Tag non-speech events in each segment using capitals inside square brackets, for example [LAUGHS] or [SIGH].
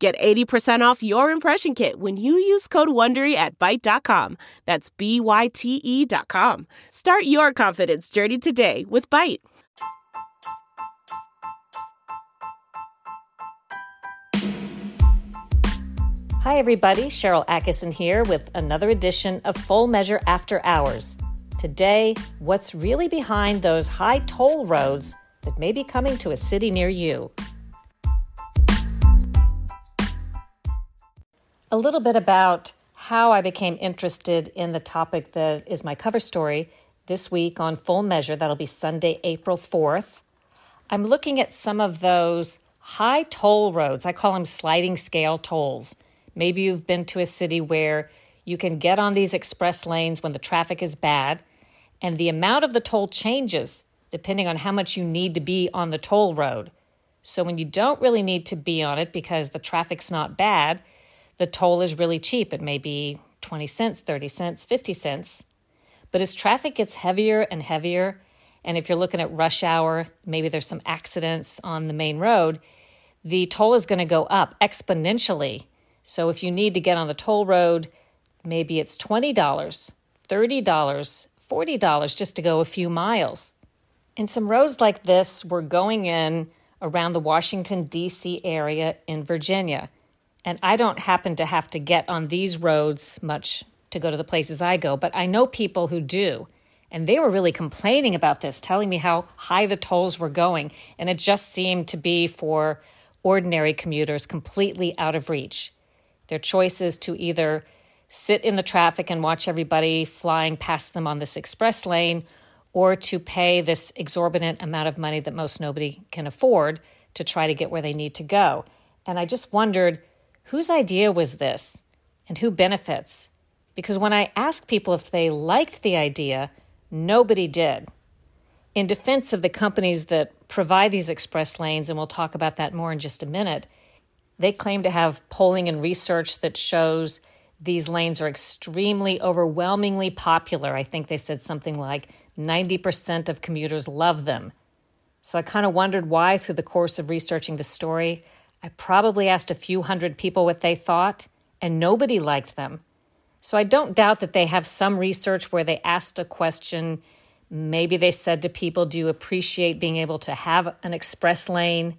Get 80% off your impression kit when you use code WONDERY at Byte.com. That's B-Y-T-E dot com. Start your confidence journey today with Byte. Hi, everybody. Sharyl Attkisson here with another edition of Full Measure After Hours. Today, what's really behind those high toll roads that may be coming to a city near you? A little bit about how I became interested in the topic that is my cover story this week on Full Measure. That'll be Sunday, April 4th. I'm looking at some of those high toll roads. I call them sliding scale tolls Maybe you've been to a city where you can get on these express lanes when the traffic is bad, and the amount of the toll changes depending on how much you need to be on the toll road. So when you don't really need to be on it because the traffic's not bad, the toll is really cheap. It may be 20 cents, 30 cents, 50 cents. But as traffic gets heavier and heavier, and if you're looking at rush hour, maybe there's some accidents on the main road, the toll is going to go up exponentially so if you need to get on the toll road, maybe it's $20, $30, $40 just to go a few miles. And some roads like this were going in around the Washington, D.C. area in Virginia. And I don't happen to have to get on these roads much to go to the places I go, but I know people who do. And they were really complaining about this, telling me how high the tolls were going. And it just seemed to be for ordinary commuters completely out of reach. Their choice is to either sit in the traffic and watch everybody flying past them on this express lane or to pay this exorbitant amount of money that most nobody can afford to try to get where they need to go. And I just wondered whose idea was this and who benefits? Because when I asked people if they liked the idea, nobody did. In defense of the companies that provide these express lanes, and we'll talk about that more in just a minute, they claim to have polling and research that shows these lanes are extremely, overwhelmingly popular. I think they said something like 90% of commuters love them. So I kind of wondered why, through the course of researching the story, I probably asked a few hundred people what they thought, and nobody liked them. So I don't doubt that they have some research where they asked a question. Maybe they said to people, Do you appreciate being able to have an express lane?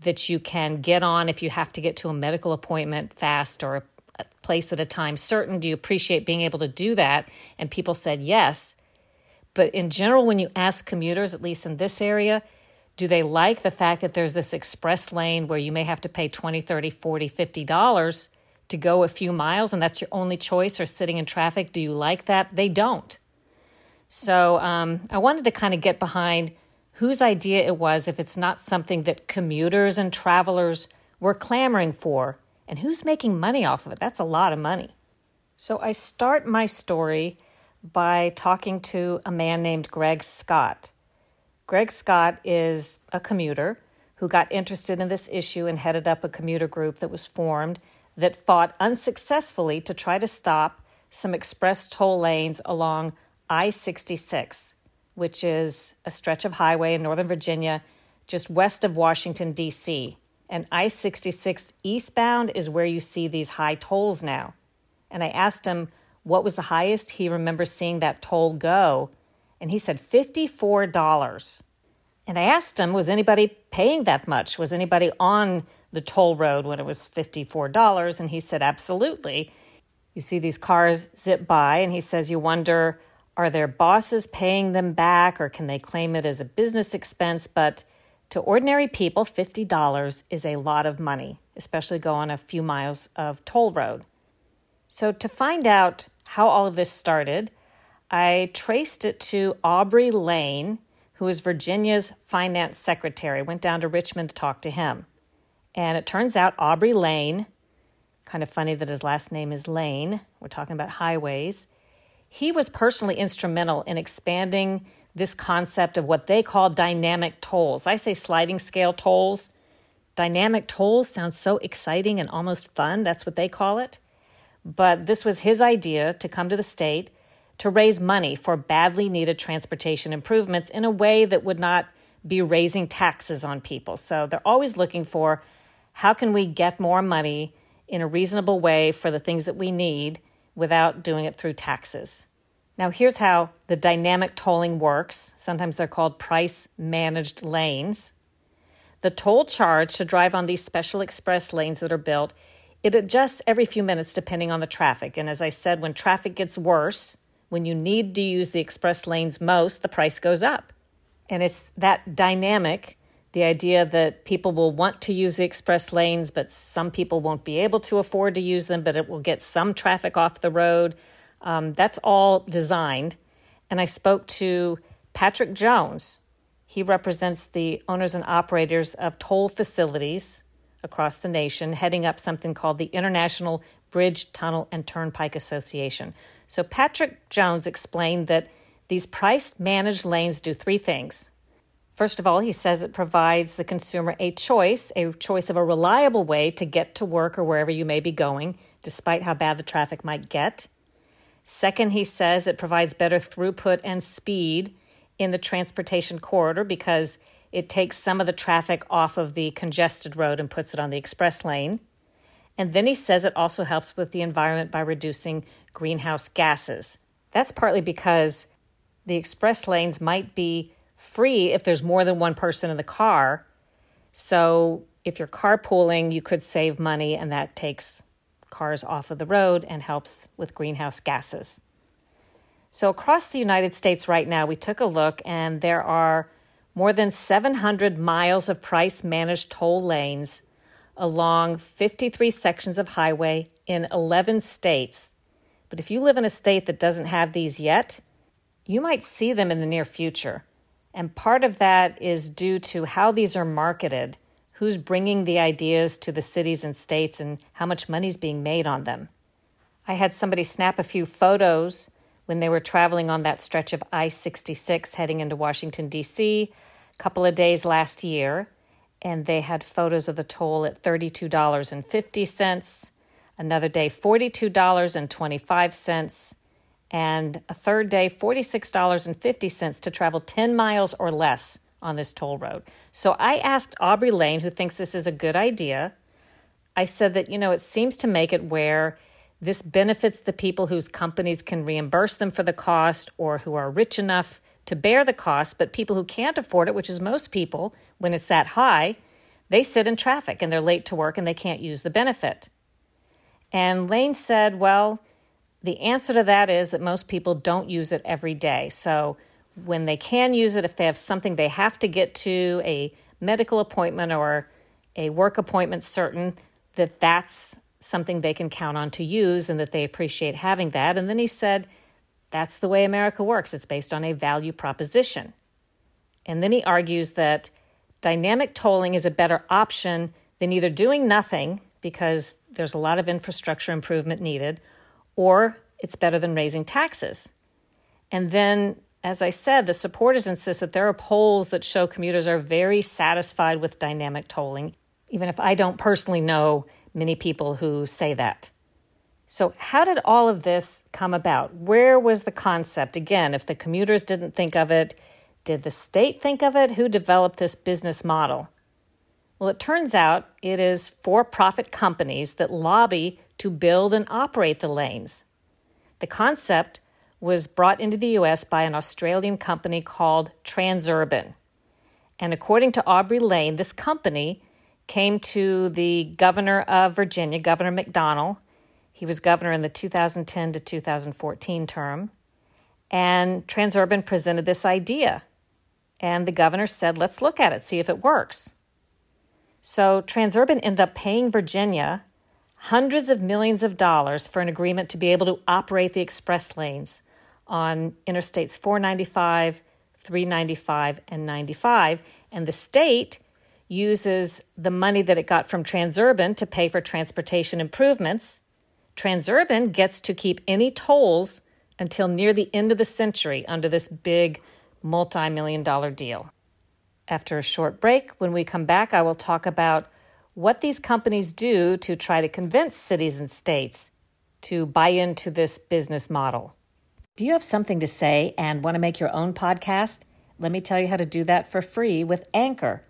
that you can get on if you have to get to a medical appointment fast or a place at a time certain? Do you appreciate being able to do that? And people said yes. But in general, when you ask commuters, at least in this area, do they like the fact that there's this express lane where you may have to pay 20 30 40 50 dollars to go a few miles and that's your only choice or sitting in traffic do you like that they don't so um, i wanted to kind of get behind whose idea it was if it's not something that commuters and travelers were clamoring for, and who's making money off of it. That's a lot of money. So I start my story by talking to a man named Greg Scott. Greg Scott is a commuter who got interested in this issue and headed up a commuter group that was formed that fought unsuccessfully to try to stop some express toll lanes along I 66 which is a stretch of highway in Northern Virginia just west of Washington, D.C. And I 66 eastbound is where you see these high tolls now. And I asked him what was the highest he remembers seeing that toll go. And he said $54. And I asked him, was anybody paying that much? Was anybody on the toll road when it was $54? And he said, absolutely. You see these cars zip by, and he says, you wonder are their bosses paying them back or can they claim it as a business expense? But to ordinary people, $50 is a lot of money, especially going a few miles of toll road. So, to find out how all of this started, I traced it to Aubrey Layne, who is Virginia's finance secretary. Went down to Richmond to talk to him. And it turns out Aubrey Layne Kind of funny that his last name is Layne. We're talking about highways. He was personally instrumental in expanding this concept of what they call dynamic tolls. I say sliding scale tolls. Dynamic tolls sounds so exciting and almost fun. That's what they call it. But this was his idea to come to the state to raise money for badly needed transportation improvements in a way that would not be raising taxes on people. So they're always looking for how can we get more money in a reasonable way for the things that we need without doing it through taxes. Now, here's how the dynamic tolling works. Sometimes they're called price managed lanes. The toll charge to drive on these special express lanes that are built, it adjusts every few minutes depending on the traffic. And as I said, when traffic gets worse, when you need to use the express lanes most, the price goes up. And it's that dynamic the idea that people will want to use the express lanes, but some people won't be able to afford to use them, but it will get some traffic off the road. Um, that's all designed. And I spoke to Patrick Jones. He represents the owners and operators of toll facilities across the nation, heading up something called the International Bridge, Tunnel, and Turnpike Association. So, Patrick Jones explained that these price managed lanes do three things First of all, he says it provides the consumer a choice, a choice of a reliable way to get to work or wherever you may be going, despite how bad the traffic might get. Second, he says it provides better throughput and speed in the transportation corridor because it takes some of the traffic off of the congested road and puts it on the express lane. And then he says it also helps with the environment by reducing greenhouse gases. That's partly because the express lanes might be free if there's more than one person in the car. So if you're carpooling, you could save money, and that takes cars off of the road and helps with greenhouse gases. So, across the United States right now, we took a look, and there are more than 700 miles of price managed toll lanes along 53 sections of highway in 11 states. But if you live in a state that doesn't have these yet, you might see them in the near future. And part of that is due to how these are marketed, who's bringing the ideas to the cities and states, and how much money's being made on them. I had somebody snap a few photos when they were traveling on that stretch of I 66 heading into Washington, D.C., a couple of days last year, and they had photos of the toll at $32.50, another day, $42.25 and a third day, $46.50 to travel 10 miles or less on this toll road. So I asked Aubrey Layne, who thinks this is a good idea. I said that, you know, it seems to make it where this benefits the people whose companies can reimburse them for the cost or who are rich enough to bear the cost, but people who can't afford it, which is most people when it's that high, they sit in traffic and they're late to work and they can't use the benefit. And Layne said, well, the answer to that is that most people don't use it every day. So when they can use it, if they have something they have to get to, a medical appointment or a work appointment certain, that that's something they can count on to use and that they appreciate having that. And then he said, that's the way America works. It's based on a value proposition. And then he argues that dynamic tolling is a better option than either doing nothing because there's a lot of infrastructure improvement needed or it's better than raising taxes. And then, as I said, the supporters insist that there are polls that show commuters are very satisfied with dynamic tolling, even if I don't personally know many people who say that. So, how did all of this come about? Where was the concept? Again, if the commuters didn't think of it, did the state think of it? Who developed this business model? Well, it turns out it is for profit companies that lobby to build and operate the lanes. The concept was brought into the US by an Australian company called Transurban. And according to Aubrey Layne, this company came to the governor of Virginia, Governor McDonnell. He was governor in the 2010 to 2014 term. And Transurban presented this idea. And the governor said, let's look at it, see if it works. So Transurban ended up paying Virginia hundreds of millions of dollars for an agreement to be able to operate the express lanes on Interstates 495, 395, and 95. And the state uses the money that it got from Transurban to pay for transportation improvements. Transurban gets to keep any tolls until near the end of the century under this big multi million dollar deal. After a short break, when we come back, I will talk about what these companies do to try to convince cities and states to buy into this business model. Do you have something to say and want to make your own podcast? Let me tell you how to do that for free with Anchor.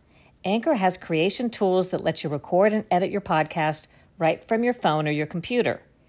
Anchor has creation tools that let you record and edit your podcast right from your phone or your computer.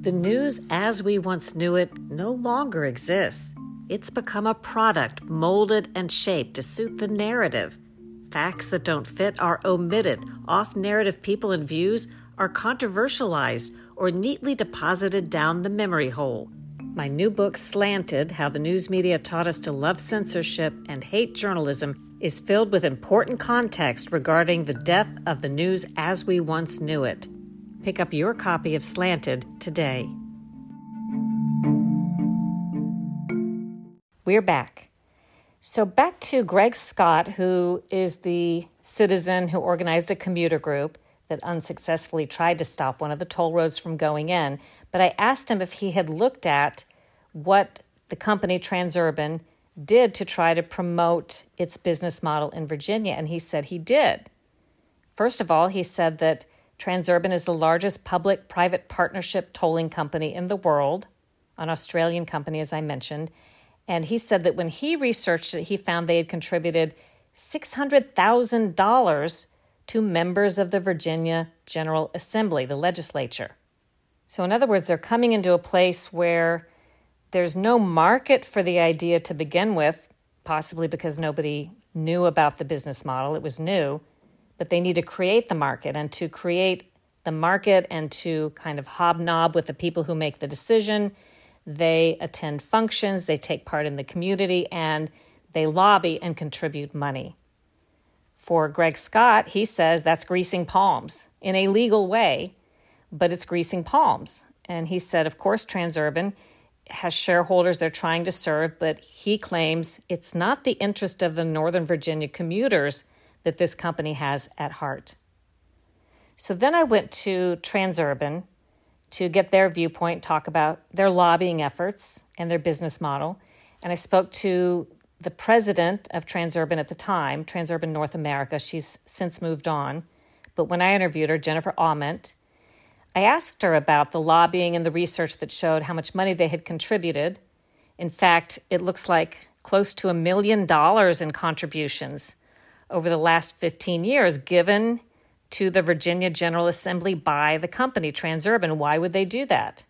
The news as we once knew it no longer exists. It's become a product molded and shaped to suit the narrative. Facts that don't fit are omitted. Off narrative people and views are controversialized or neatly deposited down the memory hole. My new book, Slanted How the News Media Taught Us to Love Censorship and Hate Journalism, is filled with important context regarding the death of the news as we once knew it. Pick up your copy of Slanted today. We're back. So, back to Greg Scott, who is the citizen who organized a commuter group that unsuccessfully tried to stop one of the toll roads from going in. But I asked him if he had looked at what the company Transurban did to try to promote its business model in Virginia, and he said he did. First of all, he said that Transurban is the largest public private partnership tolling company in the world, an Australian company, as I mentioned, and he said that when he researched it, he found they had contributed $600,000 to members of the Virginia General Assembly, the legislature. So, in other words, they're coming into a place where there's no market for the idea to begin with, possibly because nobody knew about the business model. It was new, but they need to create the market. And to create the market and to kind of hobnob with the people who make the decision, they attend functions, they take part in the community, and they lobby and contribute money. For Greg Scott, he says that's greasing palms in a legal way, but it's greasing palms. And he said, of course, Transurban has shareholders they're trying to serve, but he claims it's not the interest of the Northern Virginia commuters that this company has at heart. So then I went to Transurban to get their viewpoint, talk about their lobbying efforts and their business model. And I spoke to the president of Transurban at the time, Transurban North America. She's since moved on. But when I interviewed her, Jennifer Aument, I asked her about the lobbying and the research that showed how much money they had contributed. In fact, it looks like close to a million dollars in contributions over the last 15 years given to the Virginia General Assembly by the company, Transurban. Why would they do that?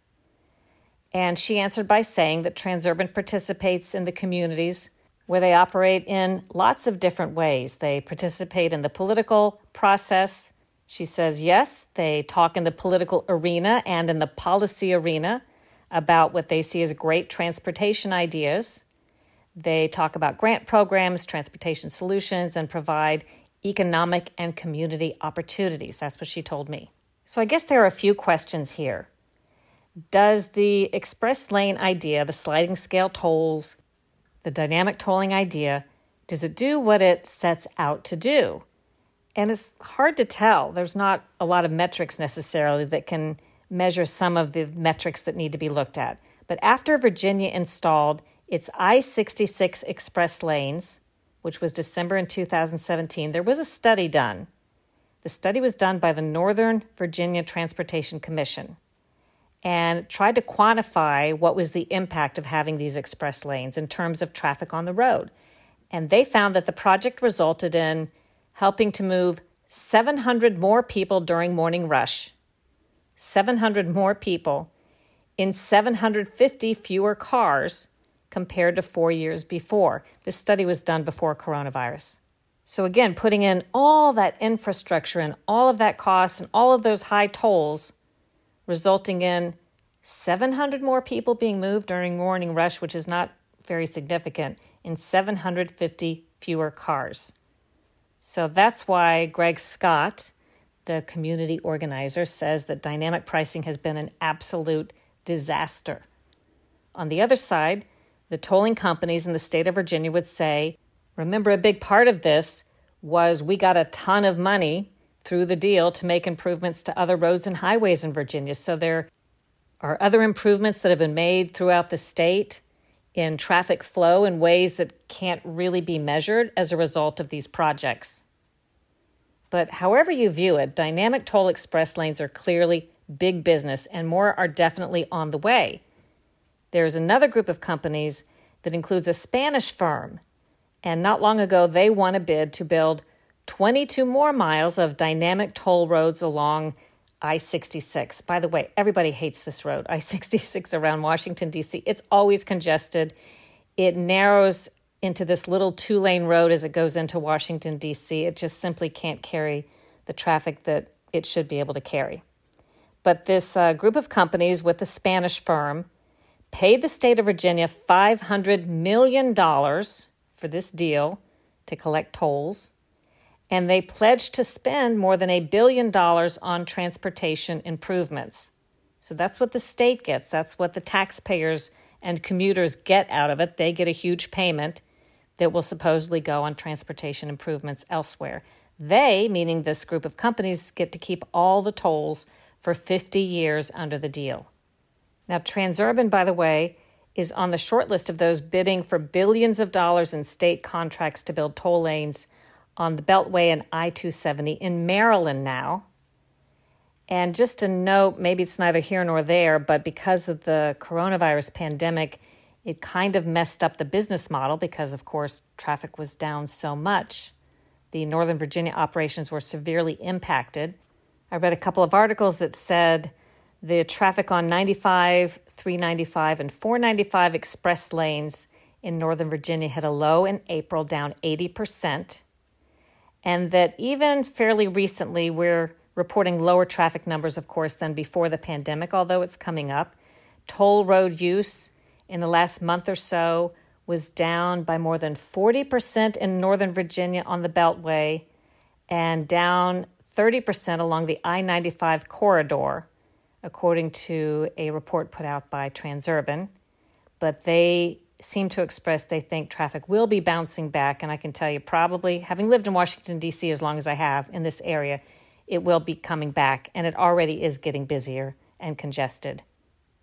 And she answered by saying that Transurban participates in the communities where they operate in lots of different ways. They participate in the political process. She says, yes, they talk in the political arena and in the policy arena about what they see as great transportation ideas. They talk about grant programs, transportation solutions, and provide economic and community opportunities. That's what she told me. So I guess there are a few questions here. Does the express lane idea, the sliding scale tolls, the dynamic tolling idea, does it do what it sets out to do? And it's hard to tell. There's not a lot of metrics necessarily that can measure some of the metrics that need to be looked at. But after Virginia installed its I 66 express lanes, which was December in 2017, there was a study done. The study was done by the Northern Virginia Transportation Commission and tried to quantify what was the impact of having these express lanes in terms of traffic on the road. And they found that the project resulted in helping to move 700 more people during morning rush, 700 more people in 750 fewer cars compared to four years before. This study was done before coronavirus. So, again, putting in all that infrastructure and all of that cost and all of those high tolls, resulting in 700 more people being moved during morning rush, which is not very significant, in 750 fewer cars. So that's why Greg Scott, the community organizer, says that dynamic pricing has been an absolute disaster. On the other side, the tolling companies in the state of Virginia would say Remember, a big part of this was we got a ton of money through the deal to make improvements to other roads and highways in Virginia. So there are other improvements that have been made throughout the state in traffic flow in ways that can't really be measured as a result of these projects. But however you view it, dynamic toll express lanes are clearly big business and more are definitely on the way. There's another group of companies that includes a Spanish firm and not long ago, they won a bid to build 22 more miles of dynamic toll roads along I 66. By the way, everybody hates this road, [LAUGHS] I 66 around Washington, D.C. It's always congested. It narrows into this little two lane road as it goes into Washington, D.C. It just simply can't carry the traffic that it should be able to carry. But this uh, group of companies with a Spanish firm paid the state of Virginia $500 million for this deal to collect tolls, and they pledged to spend more than a billion dollars on transportation improvements. So that's what the state gets. That's what the taxpayers and commuters get out of it. They get a huge payment that will supposedly go on transportation improvements elsewhere. They, meaning this group of companies, get to keep all the tolls for 50 years under the deal. Now, Transurban, by the way, is on the short list of those bidding for billions of dollars in state contracts to build toll lanes on the Beltway and I 270 in Maryland now. And just a note, maybe it's neither here nor there, but because of the coronavirus pandemic, it kind of messed up the business model because, of course, traffic was down so much. The Northern Virginia operations were severely impacted. I read a couple of articles that said the traffic on 95, 395, and 495 express lanes in Northern Virginia hit a low in April, down 80%. And that even fairly recently, we're reporting lower traffic numbers, of course, than before the pandemic, although it's coming up. Toll road use in the last month or so was down by more than 40% in Northern Virginia on the Beltway and down 30% along the I 95 corridor according to a report put out by Transurban. But they seem to express they think traffic will be bouncing back. And I can tell you, probably having lived in Washington, D.C. as long as I have in this area, it will be coming back. And it already is getting busier and congested.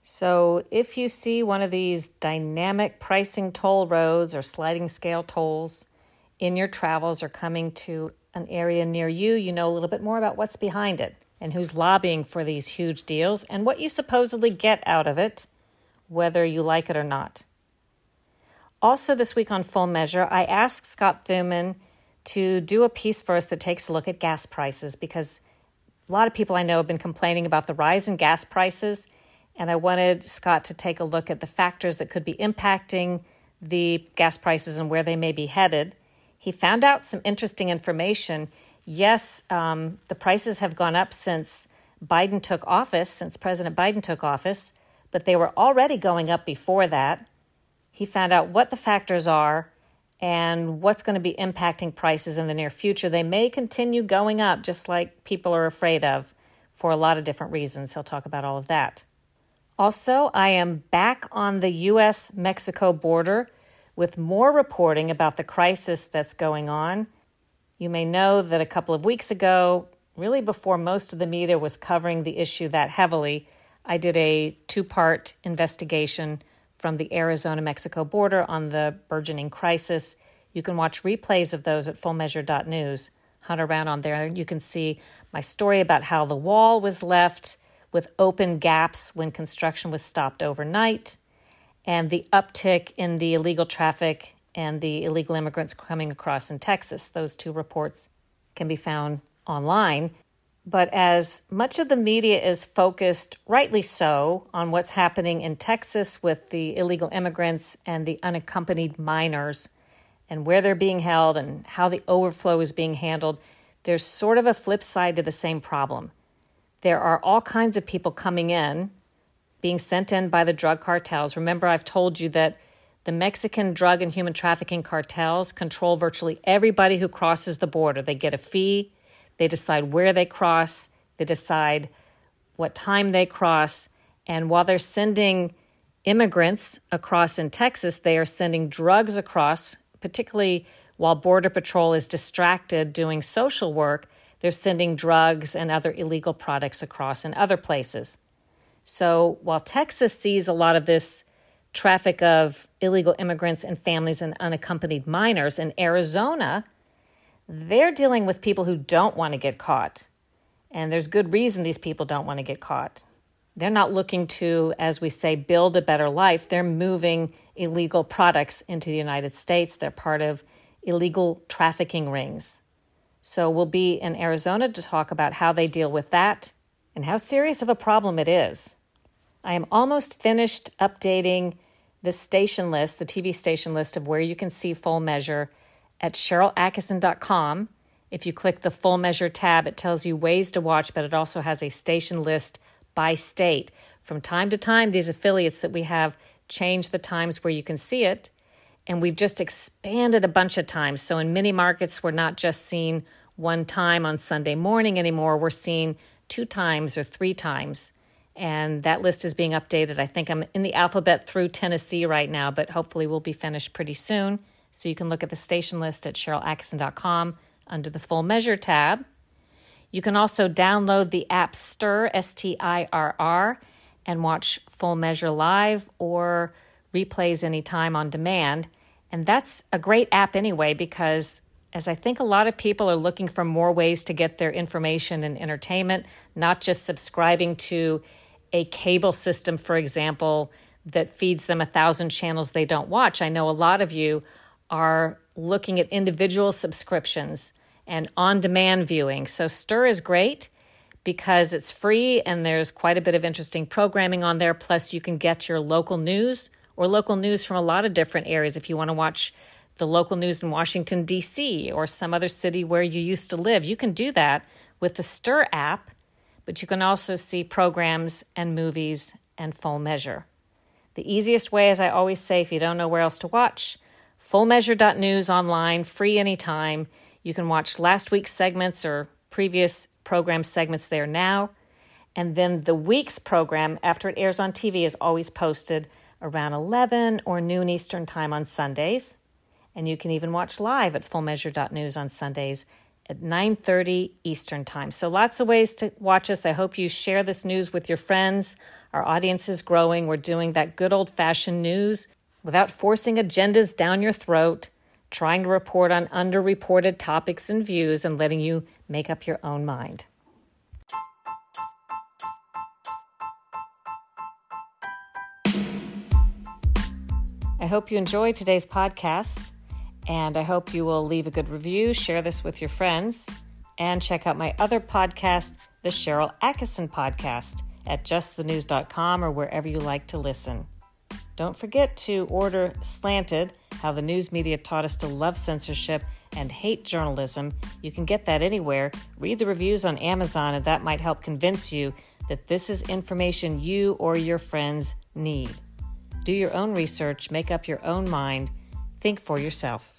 So if you see one of these dynamic pricing toll roads or sliding scale tolls in your travels or coming to an area near you, you know a little bit more about what's behind it and who's lobbying for these huge deals and what you supposedly get out of it, whether you like it or not. Also, this week on Full Measure, I asked Scott Thuman to do a piece for us that takes a look at gas prices because a lot of people I know have been complaining about the rise in gas prices, and I wanted Scott to take a look at the factors that could be impacting the gas prices and where they may be headed. He found out some interesting information yes, um, the prices have gone up since Biden took office, since President Biden took office, but they were already going up before that. He found out what the factors are and what's going to be impacting prices in the near future. They may continue going up, just like people are afraid of, for a lot of different reasons. He'll talk about all of that. Also, I am back on the U.S. Mexico border with more reporting about the crisis that's going on you may know that a couple of weeks ago, really before most of the media was covering the issue that heavily, I did a two part investigation from the Arizona Mexico border on the burgeoning crisis. You can watch replays of those at fullmeasure.news. Hunt around on there. You can see my story about how the wall was left with open gaps when construction was stopped overnight, and the uptick in the illegal traffic and the illegal immigrants coming across in Texas. Those two reports can be found online. But as much of the media is focused, rightly so, on what's happening in Texas with the illegal immigrants and the unaccompanied minors, and where they're being held and how the overflow is being handled, there's sort of a flip side to the same problem. There are all kinds of people coming in, being sent in by the drug cartels. Remember, I've told you that the Mexican drug and human trafficking cartels control virtually everybody who crosses the border. They get a fee, they decide where they cross, they decide what time they cross, and while they're sending immigrants across in Texas, they are sending drugs across, particularly while Border Patrol is distracted doing social work. They're sending drugs and other illegal products across in other places. So while Texas sees a lot of this traffic of illegal immigrants and families and unaccompanied minors, in Arizona, they're dealing with people who don't want to get caught. And there's good reason these people don't want to get caught. They're not looking to, as we say, build a better life. They're moving illegal products into the United States. They're part of illegal trafficking rings. So we'll be in Arizona to talk about how they deal with that and how serious of a problem it is. I am almost finished updating the station list, the TV station list of where you can see full measure at SharylAttkisson.com. If you click the full measure tab, it tells you ways to watch, but it also has a station list by state. From time to time, these affiliates that we have change the times where you can see it. And we've just expanded a bunch of times. So in many markets, we're not just seeing one time on Sunday morning anymore. We're seeing two times or three times. And that list is being updated. I think I'm in the alphabet through Tennessee right now, but hopefully we'll be finished pretty soon. So you can look at the station list at SharylAttkisson.com under the full measure tab. You can also download the app STIRR, S T I R R, and watch full measure live or replays anytime on demand. And that's a great app anyway, because as I think a lot of people are looking for more ways to get their information and entertainment, not just subscribing to a cable system, for example, that feeds them a thousand channels they don't watch. I know a lot of you are looking at individual subscriptions and on demand viewing. So STIRR is great because it's free and there's quite a bit of interesting programming on there. Plus, you can get your local news or local news from a lot of different areas if you want to watch the local news in Washington, D.C., or some other city where you used to live. You can do that with the STIRR app, but you can also see programs and movies and full measure. The easiest way, as I always say, if you don't know where else to watch, fullmeasure.news online, free anytime. You can watch last week's segments or previous program segments there now. And then the week's program, after it airs on TV, is always posted around 11 or noon Eastern Time on Sundays. And you can even watch live at fullmeasure.news on Sundays at 9:30 Eastern Time. So lots of ways to watch us. I hope you share this news with your friends. Our audience is growing. We're doing that good old-fashioned news without forcing agendas down your throat trying to report on underreported topics and views, and letting you make up your own mind. I hope you enjoy today's podcast, and I hope you will leave a good review, share this with your friends, and check out my other podcast, the Sharyl Attkisson Podcast, at justthenews.com or wherever you like to listen. Don't forget to order Slanted How the News Media Taught Us to Love Censorship and Hate Journalism. You can get that anywhere. Read the reviews on Amazon, and that might help convince you that this is information you or your friends need. Do your own research, make up your own mind, think for yourself.